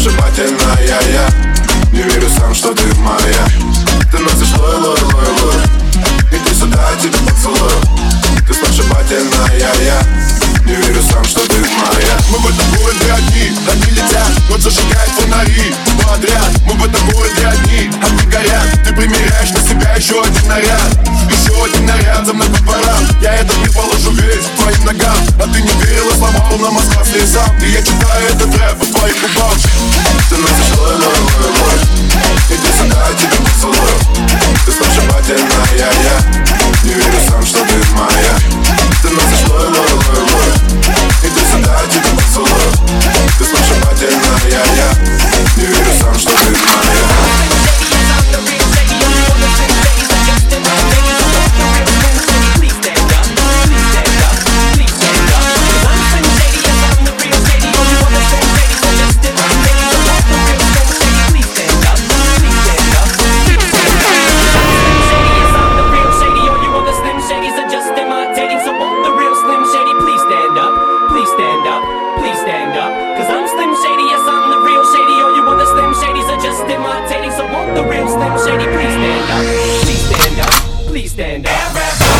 сногсшибательная я Не верю сам, что ты моя. Ты носишь лой, лой, лой, лой. Иди сюда, я тебя поцелую. Ты сногсшибательная я Не верю сам, что ты моя. Мы в этом городе одни, они летят. Ночь зажигает фонари подряд. Мы в этом городе одни, они горят. Ты примеряешь на себя еще один наряд. Еще один наряд за мной по дворам Я этот не положу весь твоим ногам. А ты не верила словам, на Москва слезам rap.